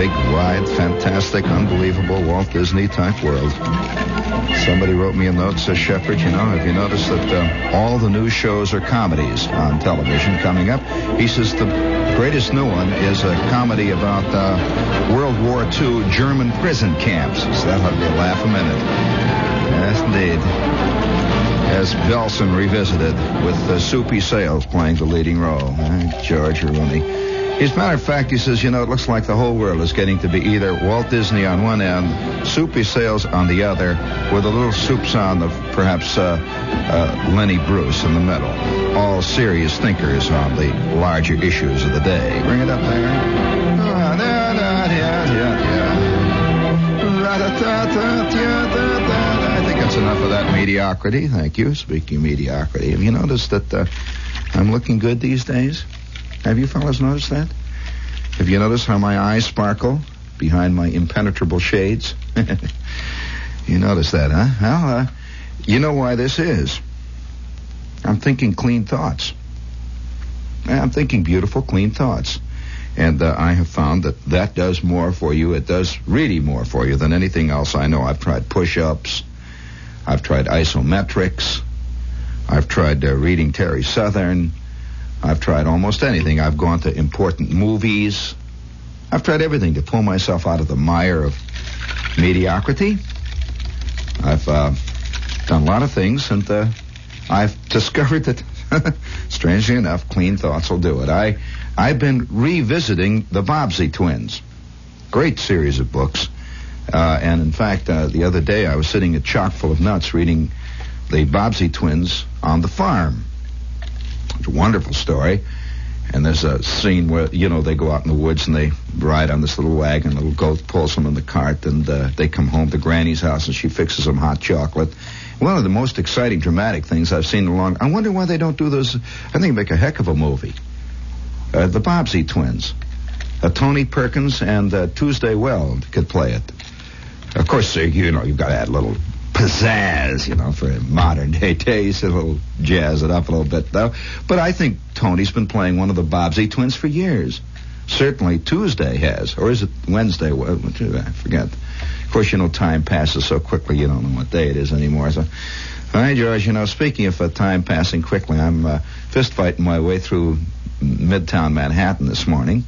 big, wide, fantastic, unbelievable Walt Disney type world. Somebody wrote me a note, says Shepherd, you know, have you noticed that uh, all the new shows are comedies on television coming up? He says the greatest new one is a comedy about uh, World War II German prison camps. So that'll be a laugh a minute. Yes, indeed. As Belsen revisited with uh, Soupy Sales playing the leading role. Uh, George Rooney. As a matter of fact, he says, you know, it looks like the whole world is getting to be either Walt Disney on one end, Soupy Sales on the other, with a little soup sound of perhaps uh, uh, Lenny Bruce in the middle. All serious thinkers on the larger issues of the day. Bring it up there. I think that's enough of that mediocrity. Thank you. Speaking of mediocrity, have you noticed that uh, I'm looking good these days? Have you fellows noticed that? Have you noticed how my eyes sparkle behind my impenetrable shades? you notice that, huh? Well, uh, you know why this is. I'm thinking clean thoughts. I'm thinking beautiful, clean thoughts. And uh, I have found that that does more for you. It does really more for you than anything else I know. I've tried push-ups. I've tried isometrics. I've tried uh, reading Terry Southern. I've tried almost anything. I've gone to important movies. I've tried everything to pull myself out of the mire of mediocrity. I've uh, done a lot of things, and uh, I've discovered that, strangely enough, clean thoughts will do it. I, I've been revisiting the Bobbsey twins. Great series of books. Uh, and in fact, uh, the other day I was sitting at Chock full of nuts reading the Bobbsey twins on the farm. It's a wonderful story. And there's a scene where, you know, they go out in the woods and they ride on this little wagon. Little goat pulls them in the cart and uh, they come home to Granny's house and she fixes them hot chocolate. One of the most exciting, dramatic things I've seen in a long... I wonder why they don't do those... I think it'd make a heck of a movie. Uh, the Bobbsey twins. Uh, Tony Perkins and uh, Tuesday Weld could play it. Of course, uh, you know, you've got to add little pizzazz, you know, for modern day taste, It'll jazz it up a little bit, though. But I think Tony's been playing one of the Bobbsey twins for years. Certainly Tuesday has, or is it Wednesday? I forget. Of course, you know, time passes so quickly, you don't know what day it is anymore. So, all right, George, you know, speaking of uh, time passing quickly, I'm uh, fist fighting my way through Midtown Manhattan this morning.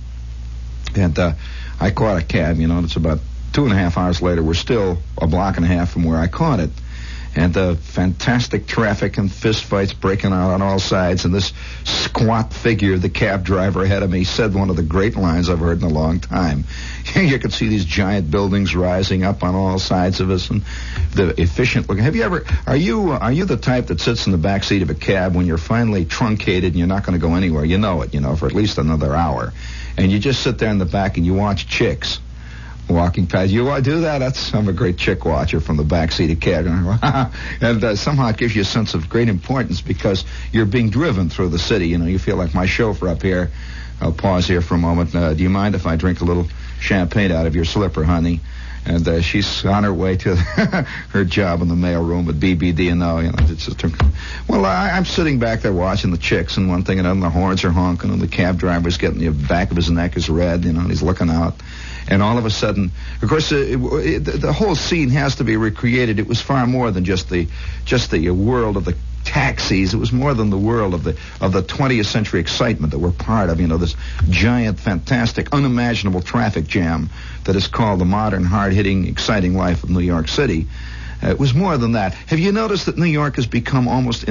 And uh, I caught a cab, you know, it's about two and a half hours later. We're still a block and a half from where I caught it. And the fantastic traffic and fistfights breaking out on all sides. And this squat figure, the cab driver ahead of me, said one of the great lines I've heard in a long time. you could see these giant buildings rising up on all sides of us, and the efficient looking. Have you ever? Are you are you the type that sits in the back seat of a cab when you're finally truncated and you're not going to go anywhere? You know it, you know, for at least another hour, and you just sit there in the back and you watch chicks walking past. You to do that? That's I'm a great chick watcher from the back seat of cab, and uh, somehow it gives you a sense of great importance because you're being driven through the city. You know, you feel like my chauffeur up here. I'll pause here for a moment. Uh, do you mind if I drink a little champagne out of your slipper, honey? And uh, she's on her way to her job in the mail room at BBD and you know, it's just, well, I, I'm sitting back there watching the chicks and one thing and another, the horns are honking and the cab driver's getting the back of his neck is red, you know, and he's looking out and all of a sudden, of course, uh, it, it, the whole scene has to be recreated. It was far more than just the just the world of the taxis. It was more than the world of the of the 20th century excitement that we're part of. You know, this giant, fantastic, unimaginable traffic jam that is called the modern, hard-hitting, exciting life of New York City. Uh, it was more than that. Have you noticed that New York has become almost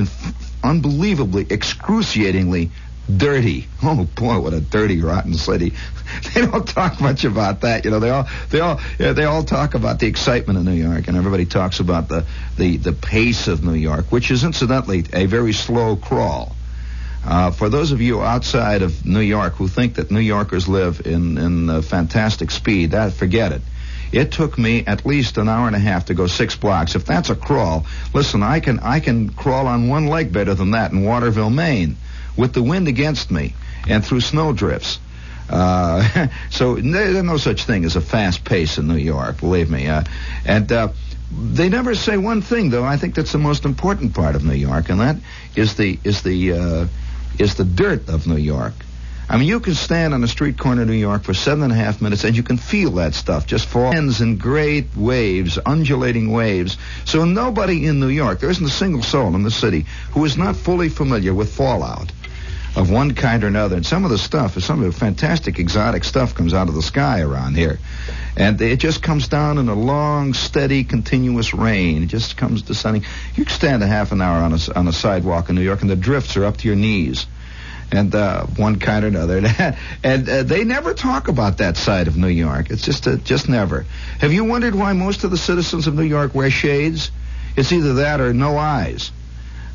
unbelievably, excruciatingly dirty. Oh boy, what a dirty, rotten city. They don't talk much about that. You know, they all they all yeah, they all talk about the excitement of New York, and everybody talks about the the the pace of New York, which is incidentally a very slow crawl. Uh, for those of you outside of New York who think that New Yorkers live in in uh, fantastic speed, that forget it. It took me at least an hour and a half to go six blocks. If that's a crawl, listen, I can I can crawl on one leg better than that in Waterville, Maine with the wind against me and through snowdrifts. Uh, so there's no such thing as a fast pace in New York, believe me. Uh, and uh, they never say one thing, though. I think that's the most important part of New York, and that is the is the uh, is the dirt of New York. I mean, you can stand on a street corner in New York for seven and a half minutes, and you can feel that stuff just fall in great waves, undulating waves. So nobody in New York, there isn't a single soul in the city who is not fully familiar with fallout of one kind or another. And some of the stuff, some of the fantastic exotic stuff comes out of the sky around here. And it just comes down in a long, steady, continuous rain. It just comes descending. You can stand a half an hour on a, on a sidewalk in New York and the drifts are up to your knees. And uh, one kind or another, and uh, they never talk about that side of New York. It's just, uh, just never. Have you wondered why most of the citizens of New York wear shades? It's either that or no eyes.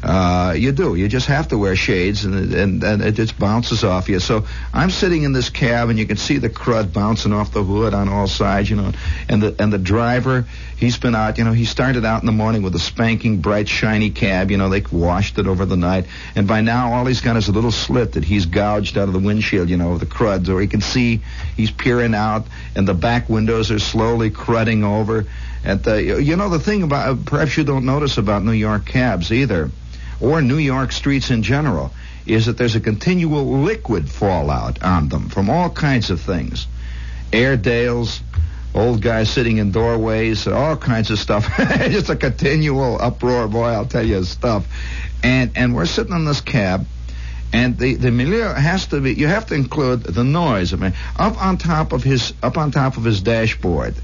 Uh, you do. You just have to wear shades, and, and and it just bounces off you. So I'm sitting in this cab, and you can see the crud bouncing off the hood on all sides, you know. And the and the driver, he's been out. You know, he started out in the morning with a spanking, bright, shiny cab. You know, they washed it over the night, and by now all he's got is a little slit that he's gouged out of the windshield. You know, of the crud, or he can see he's peering out, and the back windows are slowly crudding over. And the, you know the thing about perhaps you don't notice about New York cabs either or New York streets in general is that there's a continual liquid fallout on them from all kinds of things. Airedales, old guys sitting in doorways, all kinds of stuff. Just a continual uproar, boy, I'll tell you stuff. And and we're sitting in this cab and the the milieu has to be you have to include the noise. I mean, up on top of his up on top of his dashboard,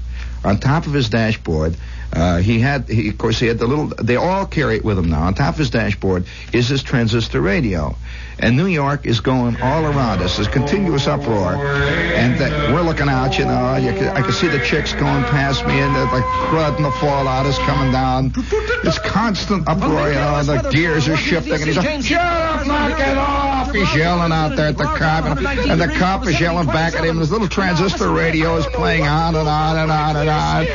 on top of his dashboard, uh, he had, he, of course, he had the little. They all carry it with him now. On top of his dashboard is this transistor radio, and New York is going all around us. There's continuous uproar, and we're looking out. You know, you can, I can see the chicks going past me, and the, the crud and the fallout is coming down. It's constant uproar. You know, the gears are shifting, and he's like, "Shut up, knock it off!" He's yelling out there at the cop, and, and the cop is yelling back at him. And his little transistor radio is playing on and on and on and on.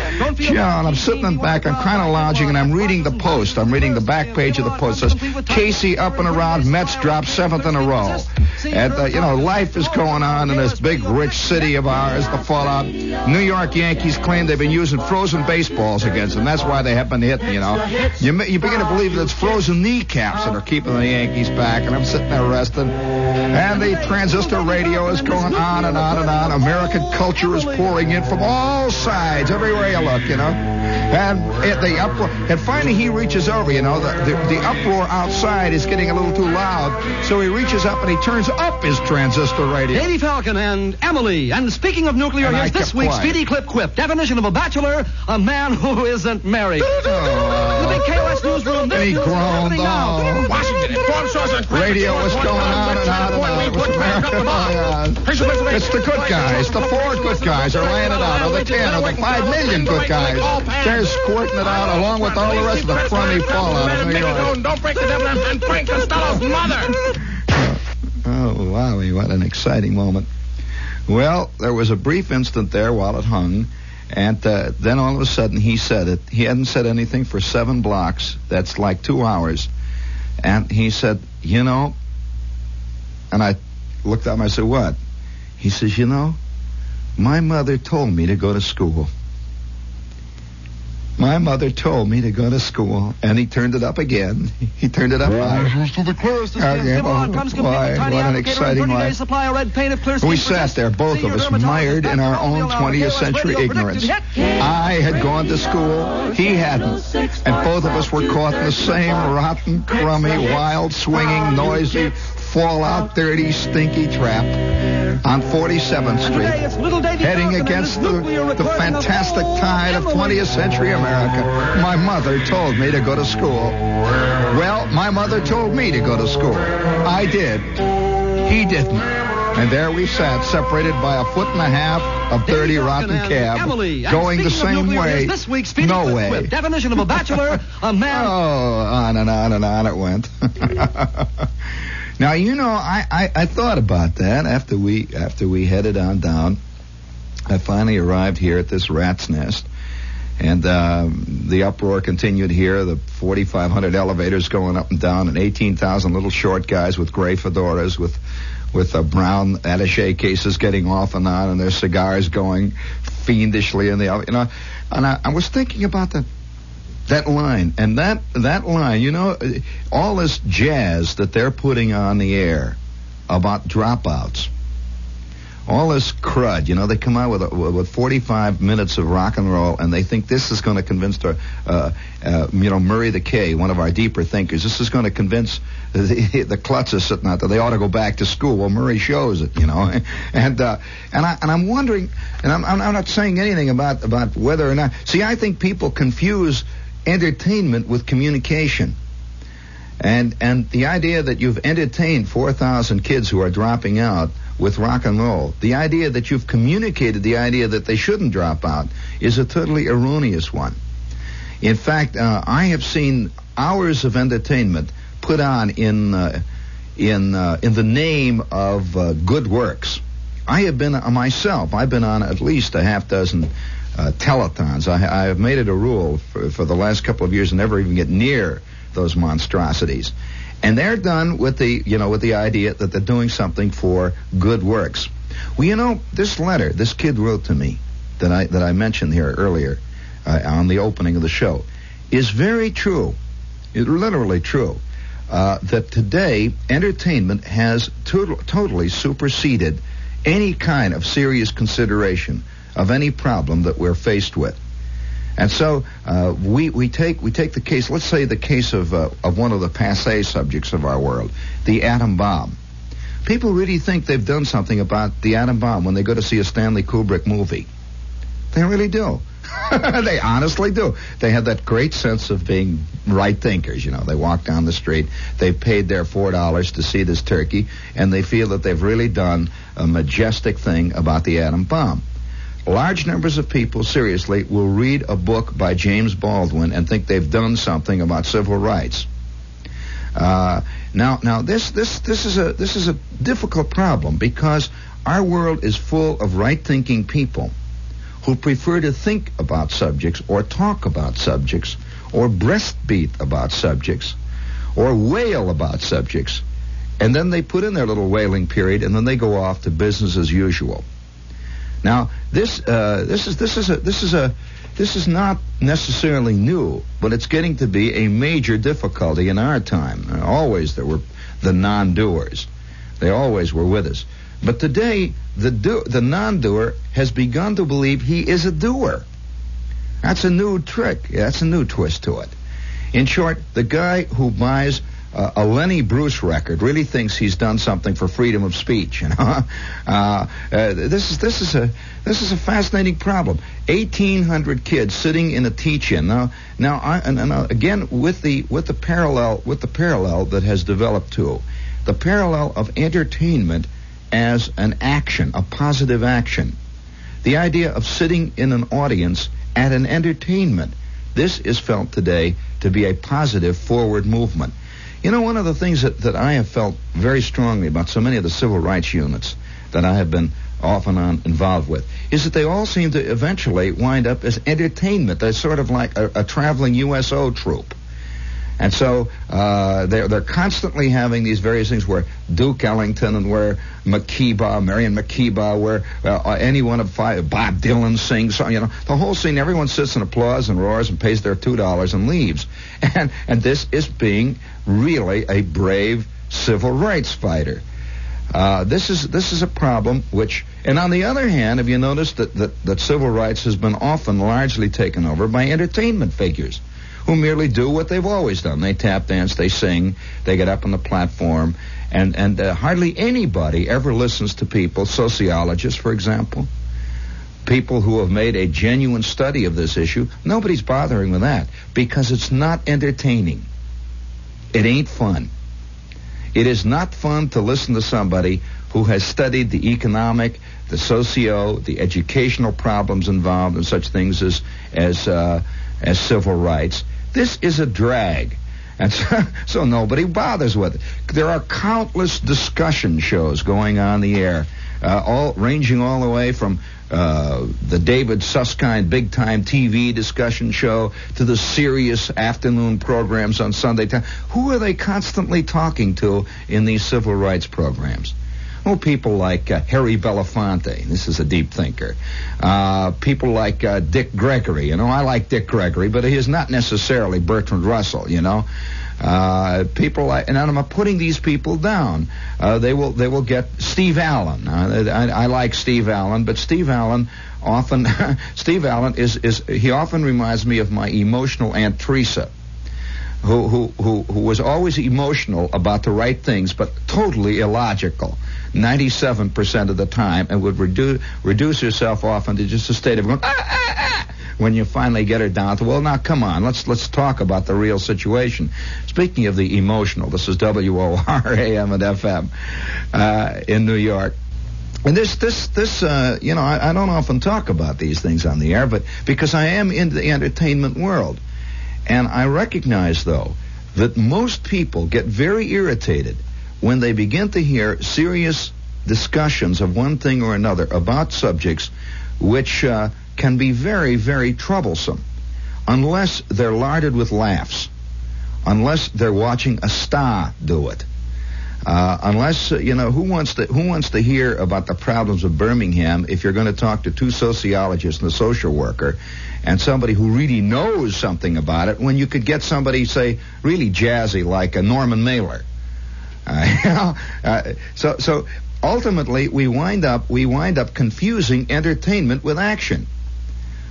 And I'm sitting in back. I'm lounging, and I'm reading the Post. I'm reading the back page of the Post. It says Casey up and around. Mets drop seventh in a row. And uh, you know, life is going on in this big, rich city of ours. The fallout. New York Yankees claim they've been using frozen baseballs against them. That's why they haven't hit. You know, you you begin to believe that it's frozen kneecaps that are keeping the Yankees back. And I'm sitting there resting, and the transistor radio is going on and on and on. American culture is pouring in from all sides, everywhere you look. You know. And the uproar, and finally he reaches over. You know, the, the, the uproar outside is getting a little too loud, so he reaches up and he turns up his transistor radio. Davy Falcon and Emily. And speaking of nuclear, And I here's this week's quiet. Speedy Clip Quip. Definition of a bachelor: a man who isn't married. Oh. the KOS newsroom. This And he is groaned, happening now. oh. Washington informed sources. Radio was going on and on and on. Was America. It's the good guys. The four good guys are laying it out. Or the ten, or the five million good guys. They're squirting it out along with all the rest of the crummy fallout of New York. Don't break the devil and Frank Costello's mother. Oh, wowie, what an exciting moment. Well, there was a brief instant there while it hung, and uh, then all of a sudden he said it. He hadn't said anything for seven blocks. That's like two hours. And he said, You know, and I looked at him, I said, What? He says, You know, my mother told me to go to school. My mother told me to go to school, and he turned it up again. He turned it up higher. To the chorus, the Okay, Skip well, on oh, comes why, tiny what an exciting life. supply of red paint of clear We sat there, both of us, mired in our own 20th century ignorance. I had gone to school, he hadn't, and both of us were caught in the same rotten, crummy, wild, swinging, noisy, fallout, dirty, stinky trap on 47th Street, heading against the, the fantastic tide of 20th century America. My mother told me to go to school. Well, my mother told me to go to school. I did. He didn't. And there we sat, separated by a foot and a half of dirty, Davy rotten cab, Emily. Going the same way. This week's No way. Quip. Definition of a bachelor: a man. Oh, on and on and on it went. now you know, I, I, I thought about that after we after we headed on down. I finally arrived here at this rat's nest, and um, the uproar continued here. The 4,500 elevators going up and down, and 18,000 little short guys with gray fedoras with with uh, brown attaché cases getting off and on, and their cigars going fiendishly in the you know. And I, I was thinking about that that line and that that line. You know, all this jazz that they're putting on the air about dropouts all this crud. You know, they come out with a, with 45 minutes of rock and roll, and they think this is going to convince their, uh, uh, you know, Murray the K, one of our deeper thinkers. This is going to convince the, the klutzes sitting out there they ought to go back to school. Well, Murray shows it, you know, and uh, and I and I'm wondering, and I'm I'm not saying anything about about whether or not. See, I think people confuse entertainment with communication. And and the idea that you've entertained 4,000 kids who are dropping out with rock and roll, the idea that you've communicated the idea that they shouldn't drop out is a totally erroneous one. In fact, uh, I have seen hours of entertainment put on in uh, in uh, in the name of uh, good works. I have been uh, myself. I've been on at least a half dozen uh, telethons. I, I, have made it a rule for, for the last couple of years to never even get near those monstrosities and they're done with the you know with the idea that they're doing something for good works. Well, you know, this letter this kid wrote to me that I that I mentioned here earlier uh, on the opening of the show is very true. It's literally true. Uh, that today entertainment has to- totally superseded any kind of serious consideration of any problem that we're faced with. And so uh, we we take we take the case. Let's say the case of uh, of one of the passe subjects of our world, the atom bomb. People really think they've done something about the atom bomb when they go to see a Stanley Kubrick movie. They really do. they honestly do. They have that great sense of being right thinkers. You know, they walk down the street, they've paid their four dollars to see this turkey, and they feel that they've really done a majestic thing about the atom bomb large numbers of people, seriously, will read a book by James Baldwin and think they've done something about civil rights. Uh, now, now this this this is a this is a difficult problem because our world is full of right-thinking people who prefer to think about subjects or talk about subjects or breastbeat about subjects or wail about subjects, and then they put in their little wailing period and then they go off to business as usual. Now, this uh, this is this is a this is a this is not necessarily new, but it's getting to be a major difficulty in our time. Always there were the non-doers; they always were with us. But today, the do- the non-doer has begun to believe he is a doer. That's a new trick. That's a new twist to it. In short, the guy who buys uh, a Lenny Bruce record really thinks he's done something for freedom of speech. You know, uh, uh, this is this is a this is a fascinating problem. Eighteen hundred kids sitting in a teach-in now. Now, I, and, and uh, again with the with the parallel with the parallel that has developed too, the parallel of entertainment as an action, a positive action. The idea of sitting in an audience at an entertainment. This is felt today to be a positive forward movement. You know, one of the things that, that I have felt very strongly about so many of the civil rights units that I have been off and on involved with is that they all seem to eventually wind up as entertainment. They're sort of like a, a traveling USO troupe. And so uh, they're they're constantly having these various things where Duke Ellington and where Makeba, Miriam Makeba, where uh, any one of five, Bob Dylan sings, you know, the whole scene. Everyone sits and applauds and roars and pays their two dollars and leaves. And and this is being really a brave civil rights fighter. Uh, this is this is a problem which, and on the other hand, have you noticed that, that that civil rights has been often largely taken over by entertainment figures? Who merely do what they've always done. They tap dance, they sing, they get up on the platform, and and uh, hardly anybody ever listens to people, sociologists, for example, people who have made a genuine study of this issue. Nobody's bothering with that because it's not entertaining. It ain't fun. It is not fun to listen to somebody who has studied the economic, the socio, the educational problems involved in such things as as uh, as civil rights this is a drag. And so, so, nobody bothers with it. There are countless discussion shows going on the air, uh, all ranging all the way from uh, the David Susskind big time TV discussion show to the serious afternoon programs on Sunday time. Who are they constantly talking to in these civil rights programs? Oh, people like uh, Harry Belafonte. This is a deep thinker. Uh, people like uh, Dick Gregory. You know, I like Dick Gregory, but he is not necessarily Bertrand Russell. You know. Uh, people like, and I'm putting these people down. Uh, they will, they will get Steve Allen. Uh, I, I like Steve Allen, but Steve Allen often, Steve Allen is, is, he often reminds me of my emotional Aunt Teresa who, who, who, who was always emotional about the right things, but totally illogical. 97% of the time, and would reduce reduce herself off into just a state of going, ah, ah, ah, when you finally get her down to, well, now come on, let's let's talk about the real situation. Speaking of the emotional, this is WOR AM and FM uh, in New York. And this, this, this, uh, you know, I, I don't often talk about these things on the air, but because I am in the entertainment world. And I recognize, though, that most people get very irritated when they begin to hear serious discussions of one thing or another about subjects which uh, can be very, very troublesome unless they're larded with laughs, unless they're watching a star do it. Uh, unless uh, you know who wants to who wants to hear about the problems of Birmingham if you're going to talk to two sociologists and a social worker and somebody who really knows something about it when you could get somebody say really jazzy like a Norman Mailer. Uh, uh, so so ultimately we wind up we wind up confusing entertainment with action,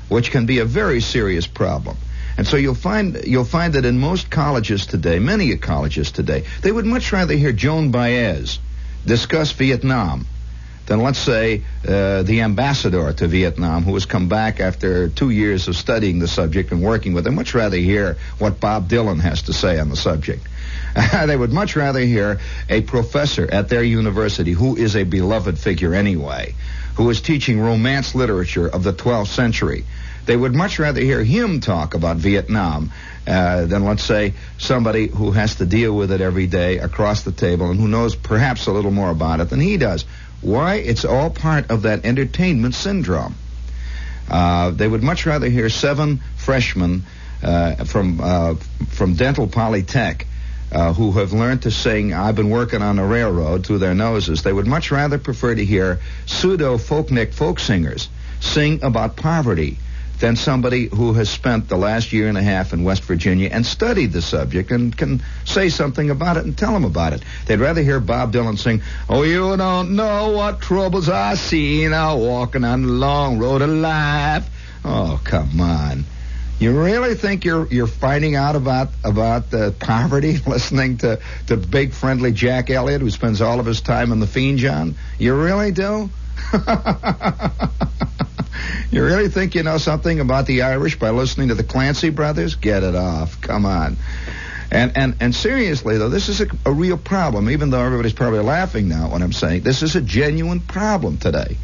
which can be a very serious problem. And so you'll find you'll find that in most colleges today, many colleges today, they would much rather hear Joan Baez discuss Vietnam than let's say uh, the ambassador to Vietnam who has come back after two years of studying the subject and working with it. Much rather hear what Bob Dylan has to say on the subject. they would much rather hear a professor at their university who is a beloved figure anyway, who is teaching romance literature of the 12th century they would much rather hear him talk about Vietnam uh, than, let's say, somebody who has to deal with it every day across the table and who knows perhaps a little more about it than he does. Why? It's all part of that entertainment syndrome. Uh, they would much rather hear seven freshmen uh, from uh, from Dental Polytech uh, who have learned to sing "I've been working on the railroad" through their noses. They would much rather prefer to hear pseudo folknik folk singers sing about poverty than somebody who has spent the last year and a half in West Virginia and studied the subject and can say something about it and tell them about it. They'd rather hear Bob Dylan sing, Oh, you don't know what troubles I see now walking on the long road of life. Oh, come on. You really think you're you're finding out about about the poverty listening to to big friendly Jack Elliott who spends all of his time in the fiend John? You really do? You really think you know something about the Irish by listening to the Clancy brothers? Get it off. Come on. And and and seriously though, this is a, a real problem. Even though everybody's probably laughing now when I'm saying this is a genuine problem today.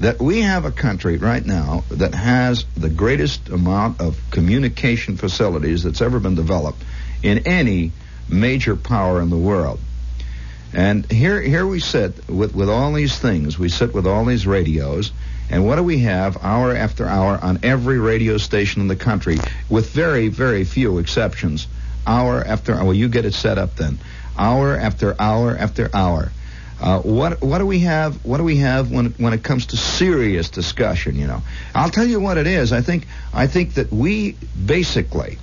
That we have a country right now that has the greatest amount of communication facilities that's ever been developed in any major power in the world. And here here we sit with, with all these things. We sit with all these radios and what do we have hour after hour on every radio station in the country, with very, very few exceptions? Hour after hour. Well, you get it set up then. Hour after hour after hour. Uh, what what do we have? What do we have when when it comes to serious discussion? You know, I'll tell you what it is. I think I think that we basically,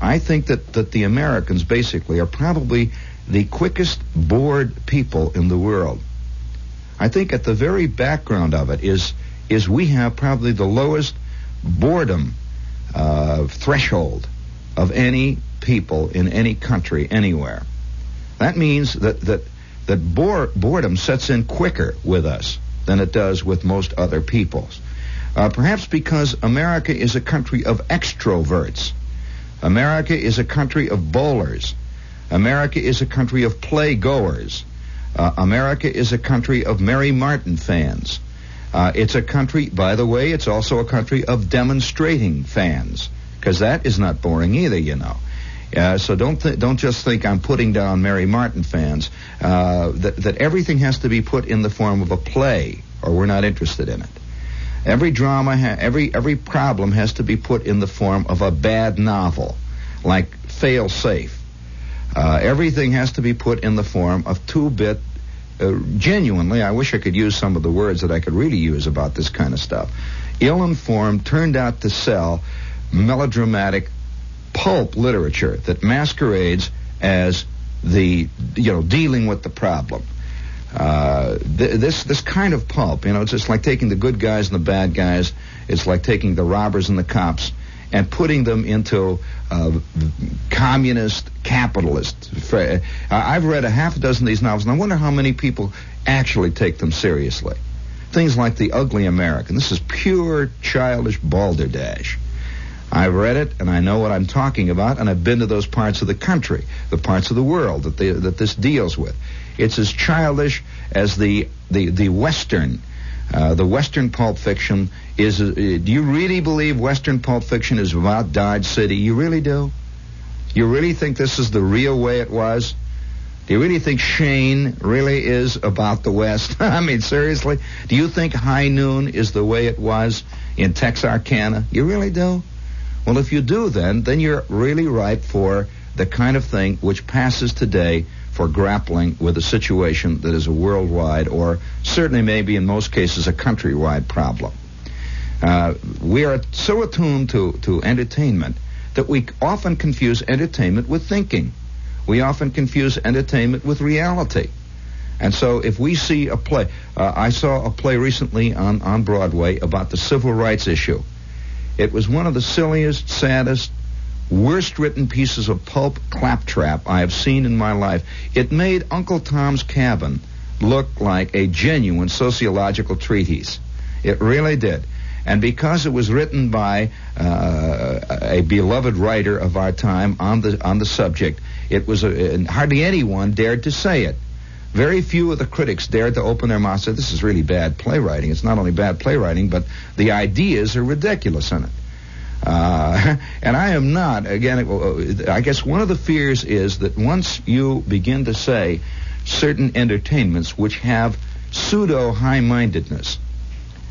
I think that that the Americans basically are probably the quickest bored people in the world. I think at the very background of it is is we have probably the lowest boredom uh, threshold of any people in any country anywhere. That means that that that bore, boredom sets in quicker with us than it does with most other peoples. Uh, perhaps because America is a country of extroverts. America is a country of bowlers. America is a country of playgoers. Uh, America is a country of Mary Martin fans. Uh, it's a country, by the way, it's also a country of demonstrating fans, because that is not boring either, you know. Uh, so don't th- don't just think I'm putting down Mary Martin fans. Uh, that that everything has to be put in the form of a play, or we're not interested in it. Every drama, ha- every every problem has to be put in the form of a bad novel, like Fail Safe. Uh, everything has to be put in the form of two-bit uh, genuinely, I wish I could use some of the words that I could really use about this kind of stuff. Ill-informed turned out to sell melodramatic pulp literature that masquerades as the you know dealing with the problem. Uh, th- this this kind of pulp, you know, it's just like taking the good guys and the bad guys. It's like taking the robbers and the cops and putting them into uh, communist capitalist. I've read a half a dozen of these novels, and I wonder how many people actually take them seriously. Things like The Ugly American. This is pure childish balderdash. I've read it and I know what I'm talking about, and I've been to those parts of the country, the parts of the world that they, that this deals with. It's as childish as the the the Western. Uh, the Western pulp fiction is. Uh, do you really believe Western pulp fiction is about Dodge City? You really do? You really think this is the real way it was? Do you really think Shane really is about the West? I mean, seriously? Do you think High Noon is the way it was in Texarkana? You really do? Well, if you do, then then you're really ripe for the kind of thing which passes today for grappling with a situation that is a worldwide or certainly maybe in most cases a countrywide problem. Uh, we are so attuned to, to entertainment that we often confuse entertainment with thinking. We often confuse entertainment with reality. And so if we see a play, uh, I saw a play recently on, on Broadway about the civil rights issue. It was one of the silliest, saddest, worst written pieces of pulp claptrap I have seen in my life. It made Uncle Tom's Cabin look like a genuine sociological treatise. It really did. And because it was written by uh, a beloved writer of our time on the on the subject, it was a, hardly anyone dared to say it. Very few of the critics dared to open their mouths and say, this is really bad playwriting. It's not only bad playwriting, but the ideas are ridiculous in it. Uh, and I am not, again, uh, I guess one of the fears is that once you begin to say certain entertainments which have pseudo high mindedness,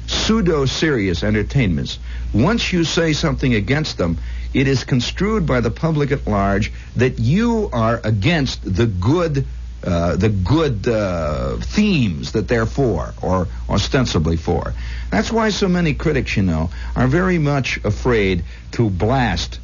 pseudo serious entertainments, once you say something against them, it is construed by the public at large that you are against the good uh, the good uh, themes that they're for, or ostensibly for. That's why so many critics, you know, are very much afraid to blast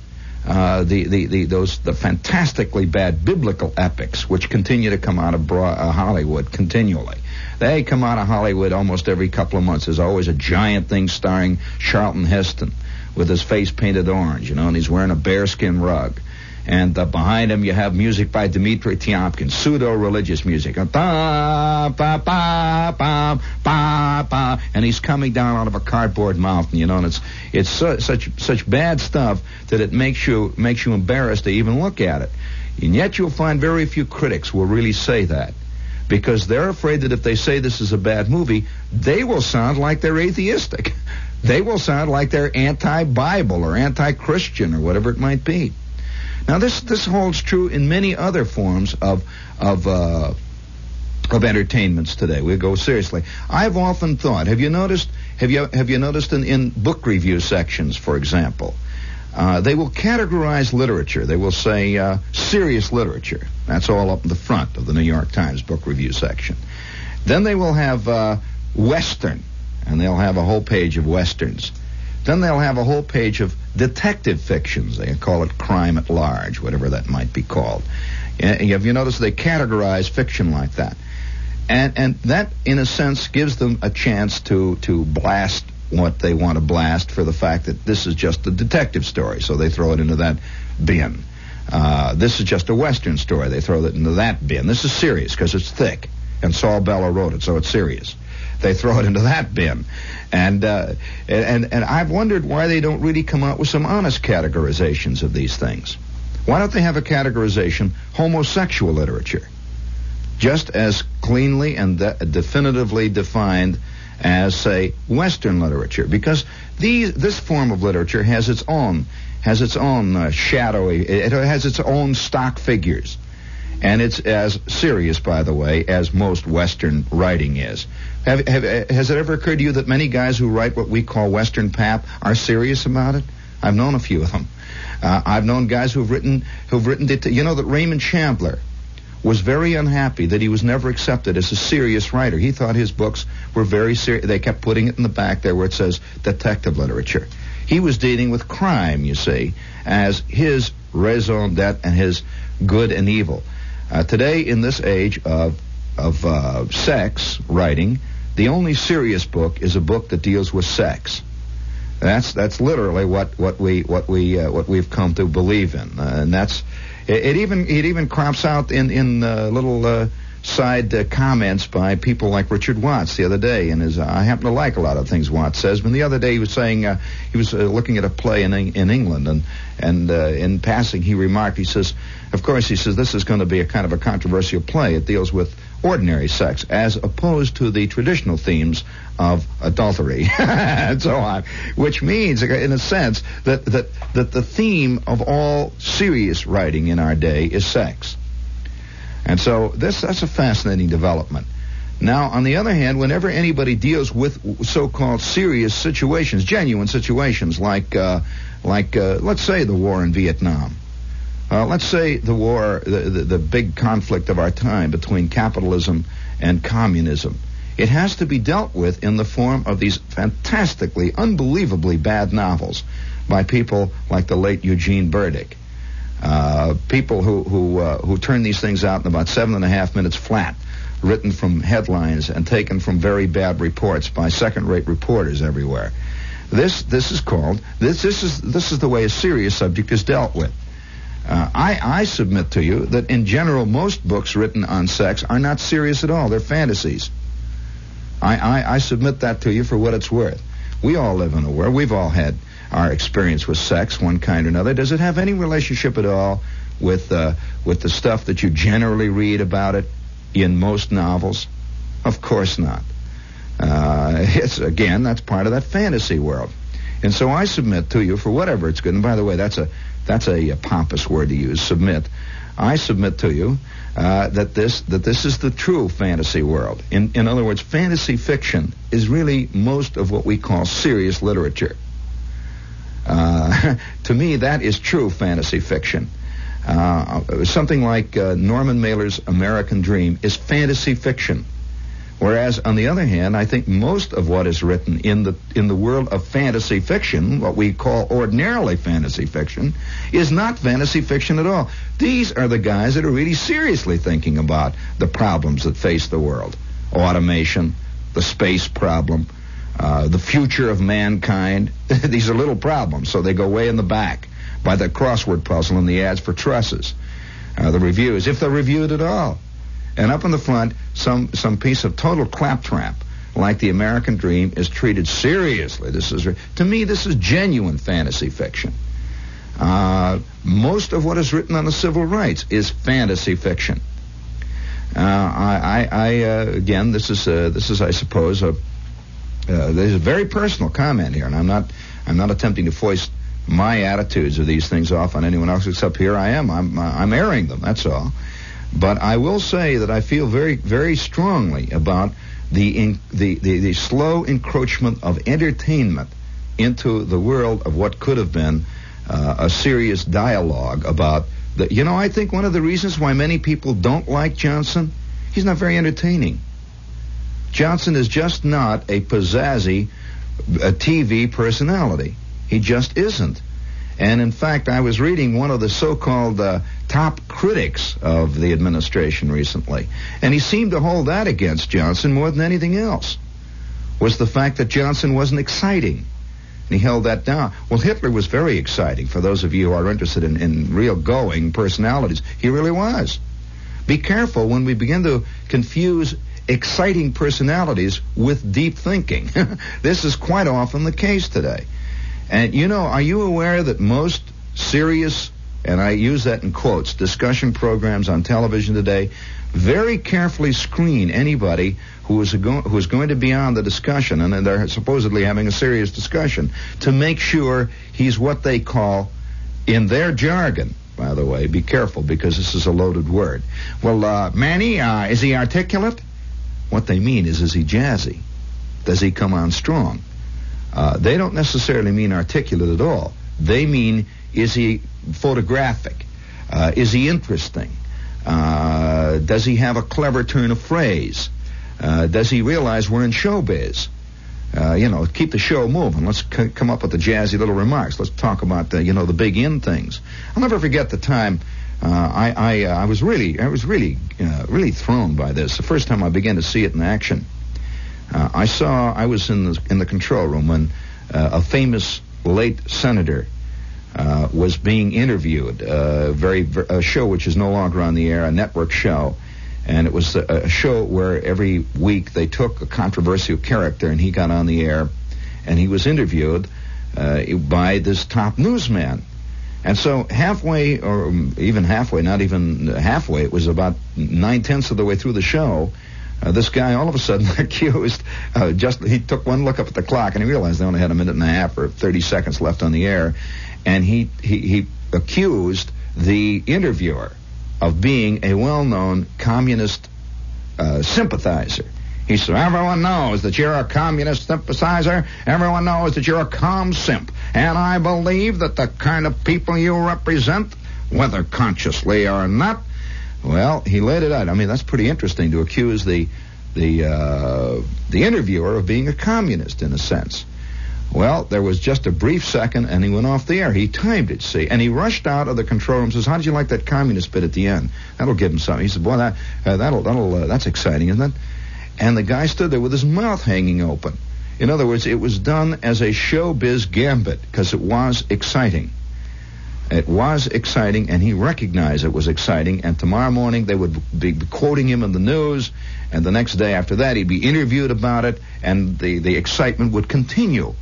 uh, the, the, the, those the fantastically bad biblical epics which continue to come out of broad, uh, Hollywood continually. They come out of Hollywood almost every couple of months. There's always a giant thing starring Charlton Heston with his face painted orange, you know, and he's wearing a bearskin rug and uh, behind him you have music by Dmitri Tiomkin, pseudo-religious music. And he's coming down out of a cardboard mountain, you know, and it's it's su- such such bad stuff that it makes you makes you embarrassed to even look at it. And yet you'll find very few critics will really say that. Because they're afraid that if they say this is a bad movie, they will sound like they're atheistic. They will sound like they're anti-Bible or anti-Christian or whatever it might be. Now, this this holds true in many other forms of of uh, of entertainments today. We go seriously. I've often thought. Have you noticed? Have you have you noticed in, in book review sections, for example? Uh, they will categorize literature. They will say uh, serious literature. That's all up in the front of the New York Times book review section. Then they will have uh, Western, and they'll have a whole page of Westerns. Then they'll have a whole page of detective fictions. They call it crime at large, whatever that might be called. Have you noticed they categorize fiction like that? And and that, in a sense, gives them a chance to to blast what they want to blast for the fact that this is just a detective story, so they throw it into that bin. Uh, this is just a Western story. They throw it into that bin. This is serious because it's thick, and Saul Bellow wrote it, so it's serious. They throw it into that bin. And, uh, and, and I've wondered why they don't really come out with some honest categorizations of these things. Why don't they have a categorization homosexual literature? Just as cleanly and de- definitively defined as, say, Western literature. Because these, this form of literature has its own, has its own uh, shadowy, it has its own stock figures. And it's as serious, by the way, as most Western writing is. Have, have, has it ever occurred to you that many guys who write what we call Western pap are serious about it? I've known a few of them. Uh, I've known guys who've written who've written it. You know that Raymond Chandler was very unhappy that he was never accepted as a serious writer. He thought his books were very serious. They kept putting it in the back there where it says detective literature. He was dealing with crime, you see, as his raison d'etre and his good and evil. Uh, today, in this age of of uh, sex writing, the only serious book is a book that deals with sex. That's that's literally what what we what we uh, what we've come to believe in, uh, and that's it, it, even it even crops out in in uh, little uh, side uh, comments by people like Richard Watts the other day. And his, I happen to like a lot of things Watts says. But the other day he was saying uh, he was looking at a play in in England, and and in passing he remarked he says, of course he says this is going to be a kind of a controversial play. It deals with ordinary sex as opposed to the traditional themes of adultery and so on, which means, in a sense, that, that, that the theme of all serious writing in our day is sex. And so this, that's a fascinating development. Now, on the other hand, whenever anybody deals with so-called serious situations, genuine situations, like, uh, like uh, let's say the war in Vietnam, uh, let's say the war, the, the, the big conflict of our time between capitalism and communism. It has to be dealt with in the form of these fantastically, unbelievably bad novels by people like the late Eugene Burdick. Uh, people who who uh, who turn these things out in about seven and a half minutes flat, written from headlines and taken from very bad reports by second-rate reporters everywhere. This this is called this this is this is the way a serious subject is dealt with. Uh, I, I submit to you that in general, most books written on sex are not serious at all. They're fantasies. I, I, I submit that to you for what it's worth. We all live in a world. We've all had our experience with sex, one kind or another. Does it have any relationship at all with uh, with the stuff that you generally read about it in most novels? Of course not. Uh, it's again, that's part of that fantasy world. And so I submit to you for whatever it's good. And by the way, that's a that's a, a pompous word to use. Submit. I submit to you uh, that this that this is the true fantasy world. In in other words, fantasy fiction is really most of what we call serious literature. Uh, to me, that is true fantasy fiction. Uh, something like uh, Norman Mailer's American Dream is fantasy fiction. Whereas, on the other hand, I think most of what is written in the in the world of fantasy fiction, what we call ordinarily fantasy fiction, is not fantasy fiction at all. These are the guys that are really seriously thinking about the problems that face the world: automation, the space problem, uh, the future of mankind. These are little problems, so they go way in the back by the crossword puzzle and the ads for trusses. Uh, the reviews, if they're reviewed at all. And up in the front, some some piece of total claptrap like the American Dream is treated seriously. This is to me, this is genuine fantasy fiction. Uh, most of what is written on the civil rights is fantasy fiction. Uh, I, I, uh, again, this is uh, this is, I suppose, a uh, there's a very personal comment here, and I'm not I'm not attempting to foist my attitudes of these things off on anyone else except here I am. I'm I'm airing them. That's all. But I will say that I feel very, very strongly about the, in, the, the, the slow encroachment of entertainment into the world of what could have been uh, a serious dialogue about the. You know, I think one of the reasons why many people don't like Johnson, he's not very entertaining. Johnson is just not a pizzazzy a TV personality. He just isn't. And in fact, I was reading one of the so-called uh, top critics of the administration recently, and he seemed to hold that against Johnson more than anything else. Was the fact that Johnson wasn't exciting. And he held that down. Well, Hitler was very exciting for those of you who are interested in, in real going personalities. He really was. Be careful when we begin to confuse exciting personalities with deep thinking. this is quite often the case today. And you know, are you aware that most serious, and I use that in quotes, discussion programs on television today very carefully screen anybody who is, go- who is going to be on the discussion, and they're supposedly having a serious discussion, to make sure he's what they call, in their jargon, by the way, be careful because this is a loaded word. Well, uh, Manny, uh, is he articulate? What they mean is, is he jazzy? Does he come on strong? Uh, they don't necessarily mean articulate at all. They mean is he photographic? Uh, is he interesting? Uh, does he have a clever turn of phrase? Uh, does he realize we're in showbiz? Uh, you know, keep the show moving. Let's c- come up with the jazzy little remarks. Let's talk about the, you know, the big end things. I'll never forget the time uh, I I, uh, I was really I was really uh, really thrown by this. The first time I began to see it in action, uh, I saw I was in the in the control room when uh, a famous late senator uh, was being interviewed. Uh, very a show which is no longer on the air, a network show, and it was a, a show where every week they took a controversial character and he got on the air, and he was interviewed uh, by this top newsman. And so halfway, or even halfway, not even halfway, it was about nine tenths of the way through the show. Uh, this guy all of a sudden accused, uh, just he took one look up at the clock and he realized they only had a minute and a half or 30 seconds left on the air, and he he, he accused the interviewer of being a well-known communist uh, sympathizer. He said, everyone knows that you're a communist sympathizer. Everyone knows that you're a com simp. And I believe that the kind of people you represent, whether consciously or not, well, he laid it out. I mean, that's pretty interesting to accuse the the uh, the interviewer of being a communist in a sense. Well, there was just a brief second, and he went off the air. He timed it, see, and he rushed out of the control room. Says, "How did you like that communist bit at the end? That'll give him something." He said, "Boy, that uh, that'll that'll uh, that's exciting, isn't it?" And the guy stood there with his mouth hanging open. In other words, it was done as a showbiz gambit because it was exciting. It was exciting, and he recognized it was exciting. And tomorrow morning they would be quoting him in the news, and the next day after that he'd be interviewed about it, and the, the excitement would continue.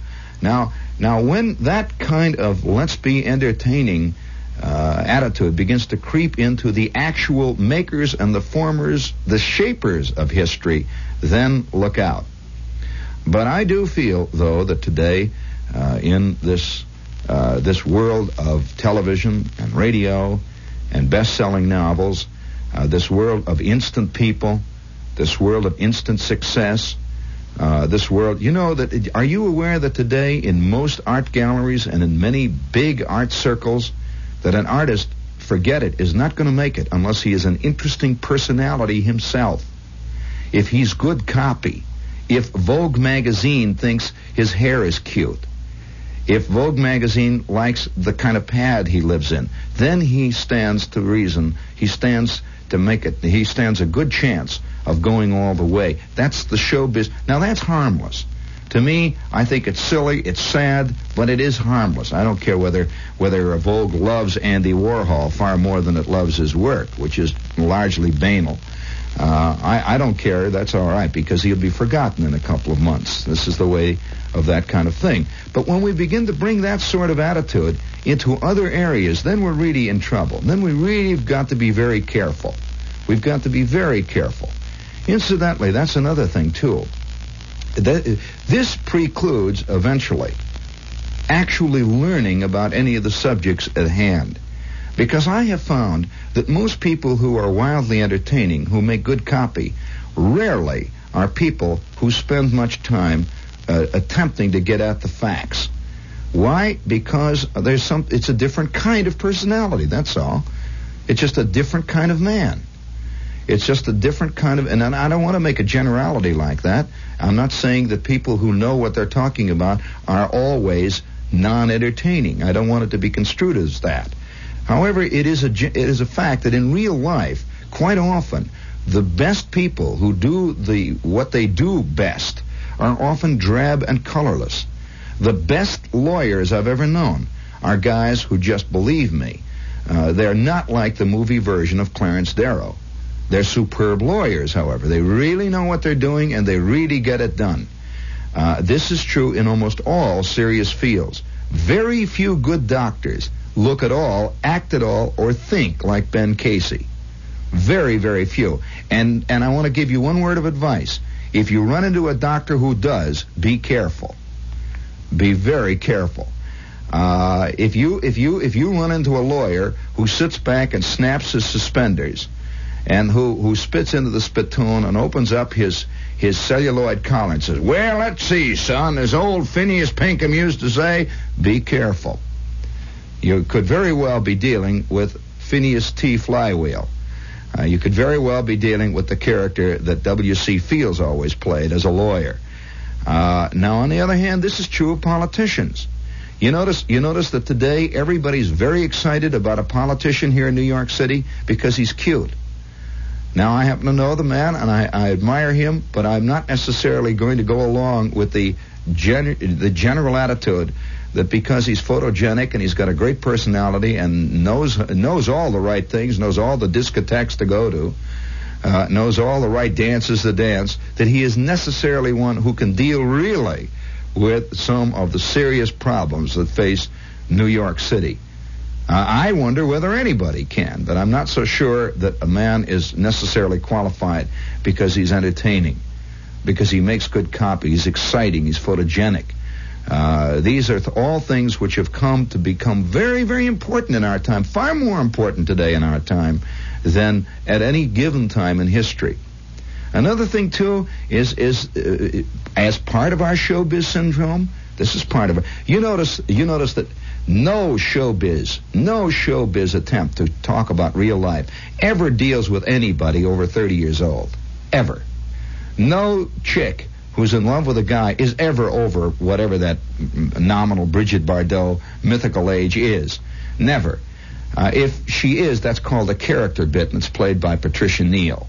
Now, now when that kind of let's be entertaining uh, attitude begins to creep into the actual makers and the formers, the shapers of history, then look out. But I do feel, though, that today, uh, in this uh, this world of television and radio and best-selling novels, uh, this world of instant people, this world of instant success, uh, this world. You know that? Are you aware that today, in most art galleries and in many big art circles, that an artist, forget it, is not going to make it unless he is an interesting personality himself. If he's good copy, if Vogue magazine thinks his hair is cute, if Vogue magazine likes the kind of pad he lives in, then he stands to reason. He stands to make it. He stands a good chance of going all the way. That's the show showbiz. Now that's harmless. To me, I think it's silly, it's sad, but it is harmless. I don't care whether whether Vogue loves Andy Warhol far more than it loves his work, which is largely banal. Uh, I, I don't care. That's all right because he'll be forgotten in a couple of months. This is the way of that kind of thing. But when we begin to bring that sort of attitude into other areas, then we're really in trouble. Then we really have got to be very careful. We've got to be very careful. Incidentally, that's another thing too. This precludes eventually actually learning about any of the subjects at hand. Because I have found that most people who are wildly entertaining, who make good copy, rarely are people who spend much time uh, attempting to get at the facts. Why? Because there's some. It's a different kind of personality. That's all. It's just a different kind of man. It's just a different kind of, and I don't want to make a generality like that. I'm not saying that people who know what they're talking about are always non-entertaining. I don't want it to be construed as that. However, it is a it is a fact that in real life, quite often, the best people who do the what they do best are often drab and colorless. The best lawyers I've ever known are guys who just believe me. Uh, they're not like the movie version of Clarence Darrow. They're superb lawyers, however. They really know what they're doing and they really get it done. Uh, this is true in almost all serious fields. Very few good doctors look at all, act at all, or think like Ben Casey. Very, very few. And and I want to give you one word of advice. If you run into a doctor who does, be careful. Be very careful. Uh, if you if you if you run into a lawyer who sits back and snaps his suspenders, and who who spits into the spittoon and opens up his his celluloid collar and says, "Well, let's see, son," as old Phineas Pinkham used to say, "Be careful." You could very well be dealing with Phineas T. Flywheel. Uh, you could very well be dealing with the character that W.C. Fields always played as a lawyer. Uh, now, on the other hand, this is true of politicians. You notice, you notice that today everybody's very excited about a politician here in New York City because he's cute. Now, I happen to know the man and I, I admire him, but I'm not necessarily going to go along with the, gen- the general attitude that because he's photogenic and he's got a great personality and knows knows all the right things, knows all the discotheques to go to, uh, knows all the right dances to dance, that he is necessarily one who can deal really with some of the serious problems that face New York City. Uh, I wonder whether anybody can, but I'm not so sure that a man is necessarily qualified because he's entertaining, because he makes good copy, he's exciting, he's photogenic. Uh, these are th- all things which have come to become very, very important in our time, far more important today in our time than at any given time in history. Another thing too is is uh, as part of our showbiz syndrome. This is part of it. You notice you notice that no showbiz, no showbiz attempt to talk about real life ever deals with anybody over 30 years old. Ever. No chick who's in love with a guy is ever over whatever that nominal Brigitte Bardot mythical age is. Never. Uh, if she is, that's called a character bit, and it's played by Patricia Neal.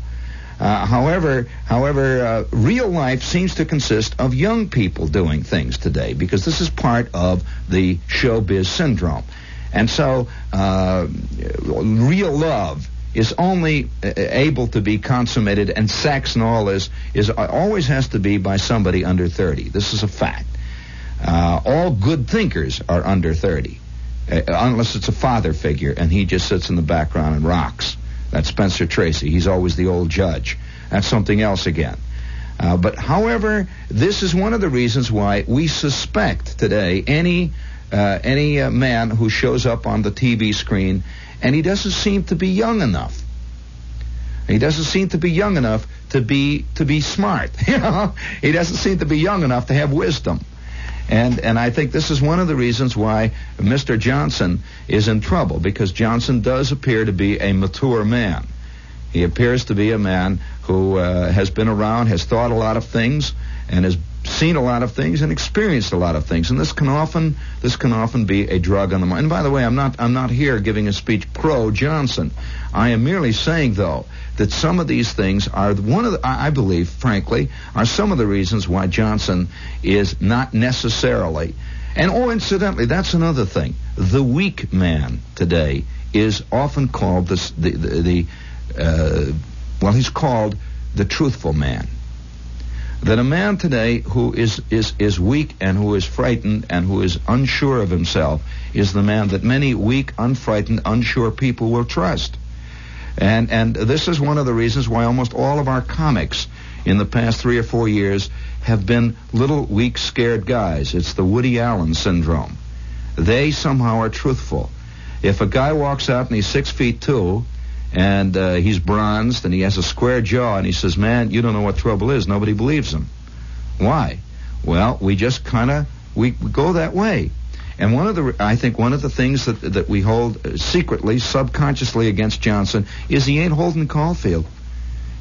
Uh, however, however, uh, real life seems to consist of young people doing things today because this is part of the showbiz syndrome, and so uh, real love is only uh, able to be consummated, and sex and all this is uh, always has to be by somebody under 30. This is a fact. Uh, all good thinkers are under 30, uh, unless it's a father figure, and he just sits in the background and rocks. That's Spencer Tracy. He's always the old judge. That's something else again. Uh, but however, this is one of the reasons why we suspect today any uh, any uh, man who shows up on the TV screen and he doesn't seem to be young enough. He doesn't seem to be young enough to be to be smart. He doesn't seem to be young enough to have wisdom. And and I think this is one of the reasons why Mr. Johnson is in trouble because Johnson does appear to be a mature man. He appears to be a man who uh, has been around, has thought a lot of things, and has seen a lot of things and experienced a lot of things. And this can often this can often be a drug on the mind. And by the way, I'm not I'm not here giving a speech pro Johnson. I am merely saying though that some of these things are one of the, I believe, frankly, are some of the reasons why Johnson is not necessarily. And oh, incidentally, that's another thing. The weak man today is often called this, the the, the uh, well, he's called the truthful man that a man today who is, is, is weak and who is frightened and who is unsure of himself is the man that many weak, unfrightened, unsure people will trust. And, and this is one of the reasons why almost all of our comics in the past three or four years have been little, weak, scared guys. It's the Woody Allen syndrome. They somehow are truthful. If a guy walks out and he's six feet two and uh, he's bronzed and he has a square jaw and he says, "Man, you don't know what trouble is." Nobody believes him. Why? Well, we just kind of we, we go that way. And one of the, I think one of the things that that we hold secretly, subconsciously against Johnson is he ain't Holden Caulfield.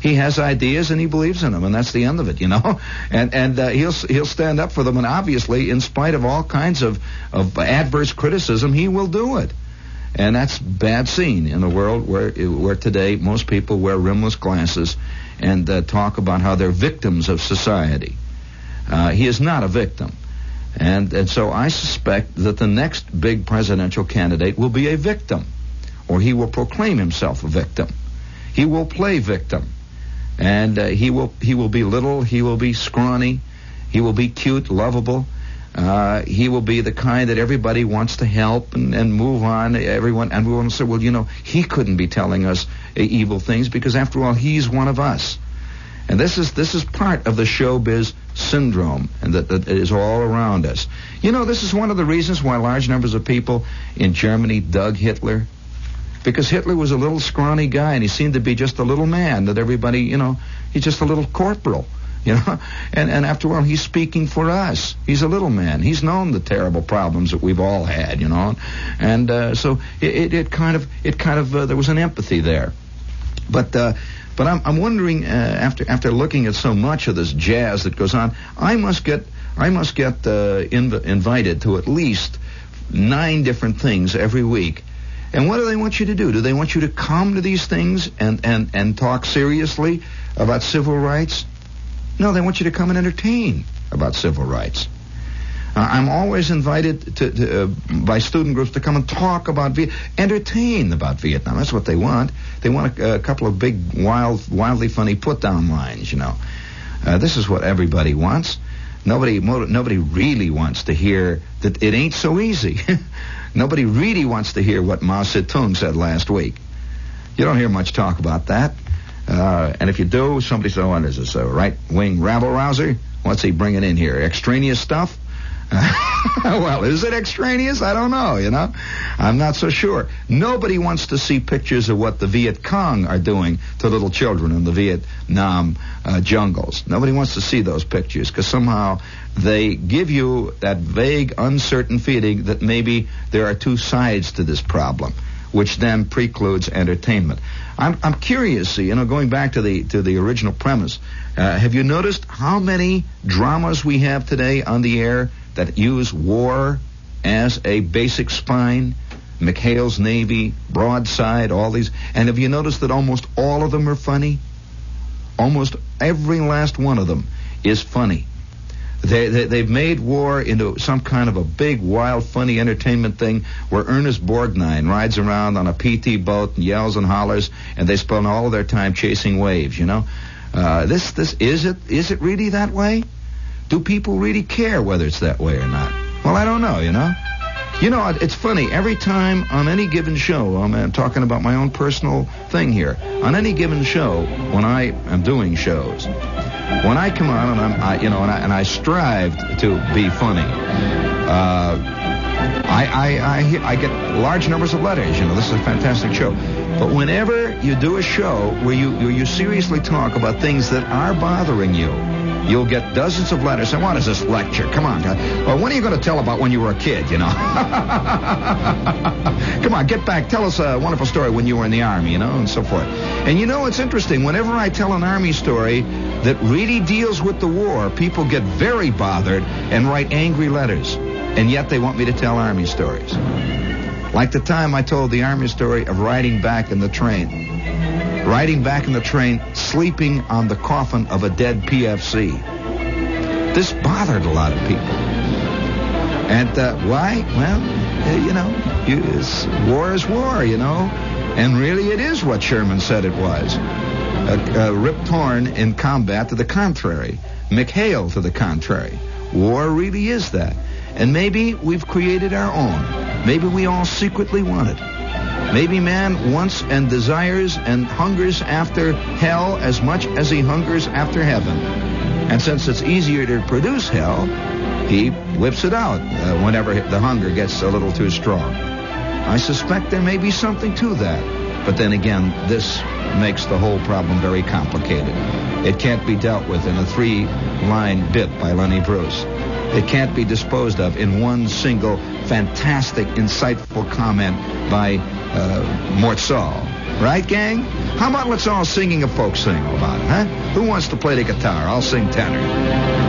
He has ideas and he believes in them, and that's the end of it, you know. And and uh, he'll he'll stand up for them, and obviously, in spite of all kinds of of adverse criticism, he will do it. And that's bad scene in a world where where today most people wear rimless glasses and uh, talk about how they're victims of society. Uh, he is not a victim. And, and so I suspect that the next big presidential candidate will be a victim, or he will proclaim himself a victim. He will play victim, and uh, he will he will be little, he will be scrawny, he will be cute, lovable, uh, he will be the kind that everybody wants to help and, and move on. Everyone and we want to say, well, you know, he couldn't be telling us uh, evil things because, after all, he's one of us. And this is this is part of the showbiz syndrome, and that, that is all around us. You know, this is one of the reasons why large numbers of people in Germany dug Hitler, because Hitler was a little scrawny guy, and he seemed to be just a little man that everybody, you know, he's just a little corporal. You know, and and after all, he's speaking for us. He's a little man. He's known the terrible problems that we've all had. You know, and uh, so it, it, it kind of it kind of uh, there was an empathy there. But uh, but I'm, I'm wondering uh, after after looking at so much of this jazz that goes on, I must get I must get uh, inv- invited to at least nine different things every week. And what do they want you to do? Do they want you to come to these things and, and, and talk seriously about civil rights? No, they want you to come and entertain about civil rights. Uh, I'm always invited to, to, uh, by student groups to come and talk about Viet, entertain about Vietnam. That's what they want. They want a, a couple of big, wild, wildly funny put-down lines. You know, uh, this is what everybody wants. Nobody, mo- nobody really wants to hear that it ain't so easy. nobody really wants to hear what Mao Zedong said last week. You don't hear much talk about that. Uh, and if you do, somebody says, "Oh, what is this? A right-wing rabble-rouser? What's he bringing in here? Extraneous stuff?" well, is it extraneous? I don't know, you know. I'm not so sure. Nobody wants to see pictures of what the Viet Cong are doing to little children in the Vietnam uh, jungles. Nobody wants to see those pictures because somehow they give you that vague, uncertain feeling that maybe there are two sides to this problem, which then precludes entertainment. I'm, I'm curious, you know, going back to the to the original premise. Uh, have you noticed how many dramas we have today on the air that use war as a basic spine? McHale's Navy, Broadside, all these. And have you noticed that almost all of them are funny? Almost every last one of them is funny. They, they, they've made war into some kind of a big, wild, funny entertainment thing where Ernest Borgnine rides around on a PT boat and yells and hollers, and they spend all of their time chasing waves. You know, uh, this this is it is it really that way? Do people really care whether it's that way or not? Well, I don't know. You know. You know, it's funny. Every time on any given show, I'm talking about my own personal thing here. On any given show, when I am doing shows, when I come on and I'm, I, you know, and I, and I strive to be funny, uh, I, I, I, I get large numbers of letters. You know, this is a fantastic show. But whenever you do a show where you, you seriously talk about things that are bothering you, You'll get dozens of letters. And what is this lecture? Come on. Well, when are you going to tell about when you were a kid, you know? Come on, get back. Tell us a wonderful story when you were in the Army, you know, and so forth. And you know, it's interesting. Whenever I tell an Army story that really deals with the war, people get very bothered and write angry letters. And yet they want me to tell Army stories. Like the time I told the Army story of riding back in the train riding back in the train, sleeping on the coffin of a dead PFC. This bothered a lot of people. And uh, why? Well, uh, you know, war is war, you know. And really, it is what Sherman said it was. Uh, uh, Rip Torn in combat to the contrary. McHale to the contrary. War really is that. And maybe we've created our own. Maybe we all secretly want it. Maybe man wants and desires and hungers after hell as much as he hungers after heaven. And since it's easier to produce hell, he whips it out uh, whenever the hunger gets a little too strong. I suspect there may be something to that. But then again, this makes the whole problem very complicated. It can't be dealt with in a three line bit by Lenny Bruce. It can't be disposed of in one single fantastic, insightful comment by uh, Mort Sahl. Right, gang? How about let's all singing a folk single about it, huh? Who wants to play the guitar? I'll sing tenor.